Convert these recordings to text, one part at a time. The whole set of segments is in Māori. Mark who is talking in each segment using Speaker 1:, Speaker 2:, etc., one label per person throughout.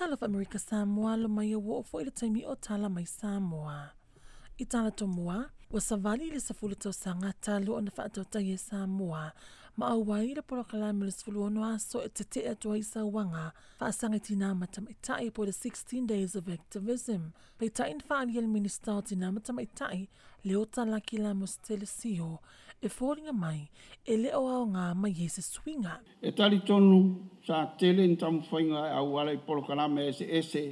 Speaker 1: tala fa Amerika Samoa lo mai o fo ile taimi o tala mai Samoa. I tala to mua, wa savali le sa fulu to sanga talo ona fa to tangi Samoa. Ma a wai le polo kala mele sa fulu ono aso e te te atua i sa wanga fa a sanga tina matama i tae po le 16 days of activism. Pa i tae nfa alia le minister o tina matama i tae le o tala ki la mo stele siho e fōringa mai e le o ao ngā ma Jesus swinga.
Speaker 2: E tali tonu ta tele ni tamu whainga e au alai polo ese ese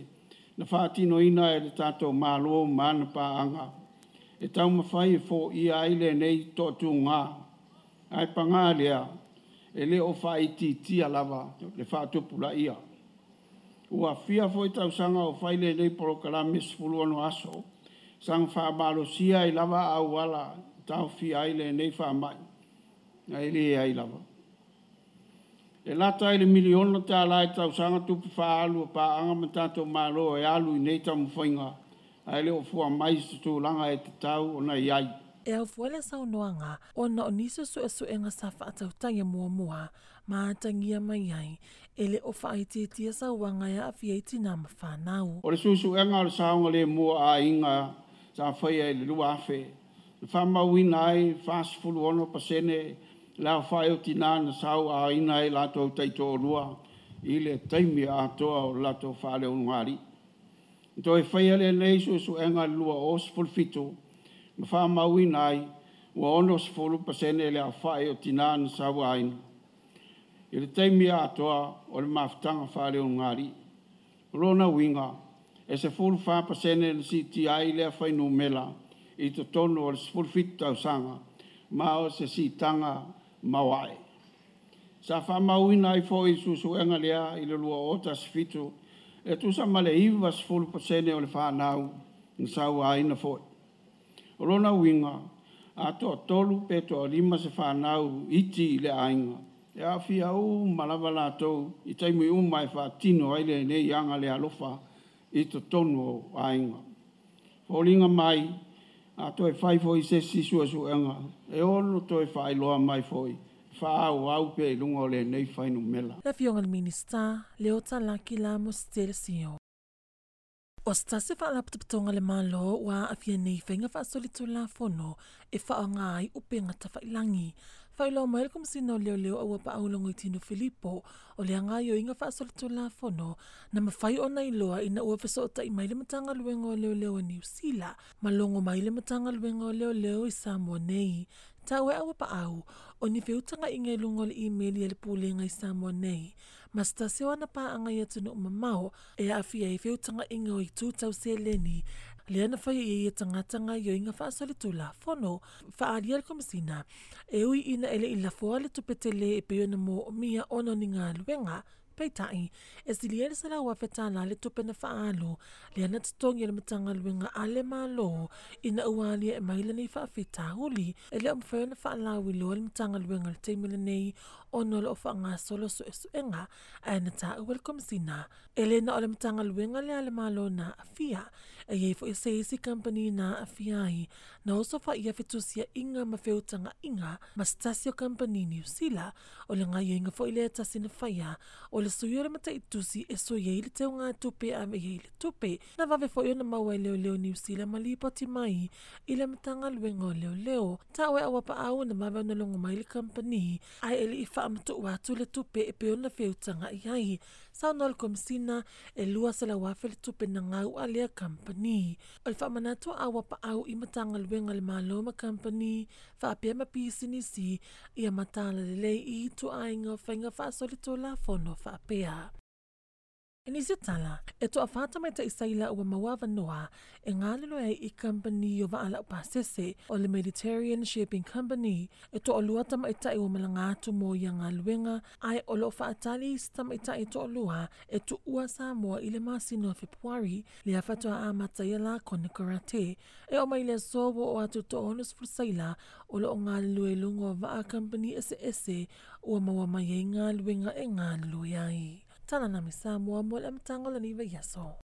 Speaker 2: na whātino ina e le tātou mālo māna pāanga. E tau mawhai e fō i aile nei tōtu ngā. Ai pangā lea, e le o whai ti tia lava, le whātupu la ia. Ua fia fō i tau sanga o whai le nei polo karame sifulua no aso, sang whāmālo sia i lava au ala, tau fia aile nei whāmai. mai. le ai lava. i lava. E lata ele miliona te ala e tau sanga tupu wha alu pa anga me tato malo e alu i nei tamu whainga. A ele o fua mai se tū langa e te tau o nei ai. E au
Speaker 1: fuele sau noanga,
Speaker 2: o na
Speaker 1: o niso su e su e ngasa whaatau tangi mua mua, ma tangi mai ai,
Speaker 2: ele
Speaker 1: o whaai te tia
Speaker 2: sa
Speaker 1: wanga ya e a fieti na mawhanau.
Speaker 2: O le susu e ngā le saunga le mua a inga, sa whaia e le lua afe. Le whamau ina ai, whaas fulu ono pasene, la fai o tina na sau a ina e lato o taito o lua i le taimi a toa o lato fale o ngari. Ito e fai ale nei su su enga lua o sifol fito ma fa mau ina i ua ono sifolu pasene le a fai o tina na sau a ina. I le taimi a toa o le maftanga fale o ngari. Rona winga e se fulu fa pasene le si ti ai le a fai numela i to tono o le sifol fito tausanga ma o se si tanga mawae. Sa fa mauina i fōi susu enga lea i le lua ota ta sifitu, e tu sa male iu wa sifulu pasene o le whanau ni sau aina fōi. O rona winga, a toa tolu peto a lima se whanau iti i le ainga, e a fia u malawa tau i taimu i umai wha tino le nei anga le alofa i to tonu o ainga. Fōlinga mai, a toi e fai foi se si sua su anga e olo toi e fai loa mai foi fa au au pe lungo le nei fai no mela la
Speaker 1: fiongal minista le ota la ki la mo stel sio e o sta se fa la ptonga le malo wa afia nei fenga fa solito la fono e fa nga ai upenga tafa ilangi Whailau mai le sina o leoleo aua pa aulongo i tino Filipo o le anga yo inga whaasol na mafai ona iloa ina ua fesootaʻi mai le matagaluega o leoleo leo a New ma logo mai le matagaluega o leoleo leo i Samoa nei Tawe awa pa au o ni feutagaʻiga i luga o le e-mail i le pulega i Samoa nei Masta se wana pa anga ia tino umamaho e a fia i feo tanga inga o i tūtau se leni. Le ana fai i ia tangatanga i o inga faa sali tū la fono faa alia le komisina. E ui ina ele i la fua le tupete le e peo na mō mia ono ni ngā luenga peitaʻi e sili ele sala wa fetala le tupe na tupena lea na totogi tatongi le matagaluega a le malo ina ua alia e mai maila nei faafita huli e le omfeona faalawi loa le matagaluega e e e le teimele lenei ono le ofaagaso lo suʻesuʻega ae na taʻua le komasina e lē na o le matagaluega le a le malo na afia e iai foʻi se isi kampani na afia ai na oso faia fetusiaʻiga ma feutagaʻiga ma se tasi o kampani niusila o le gaiaiga foʻi lea tasi na faia o le E le suia le mataʻitusi e soia i le teuga tupe a meia i le tupe na vave foʻi ona maua i e leoleo niusila ma lipoti mai i le matagaluega o leoleo taoe aua paau ona mave ona logo mai le kampani ae e lii faamatuu atu le tupe e pe ona feutaga i ai saunol komisina e lua se laua feletupe na gau a lea kampani o le faamanatua aua paau i matagaluega le malo ma kampani faapea ma pisinisi ia matālalelei i ituaiga o faiga faasolitolafono faapea E nisi tala, e toa fata mai e ta isaila ua mawava noa e ngalilo e i company o vaala o pasese o le Mediterranean Shipping Company e toa lua tama e i ta i wa malangatu mo i ngaluenga ai o loo faatali si tama i e ta i toa lua e tu ua sa i le masi no februari le afatoa a mataya la kone karate e o mai le sobo o atu to onus fursaila o loo ngalilo e lungo vaa kampani ese ese ua mawama i ngaluenga e ngalilo yai. tana na misamuwa mbola mtangola niva yaso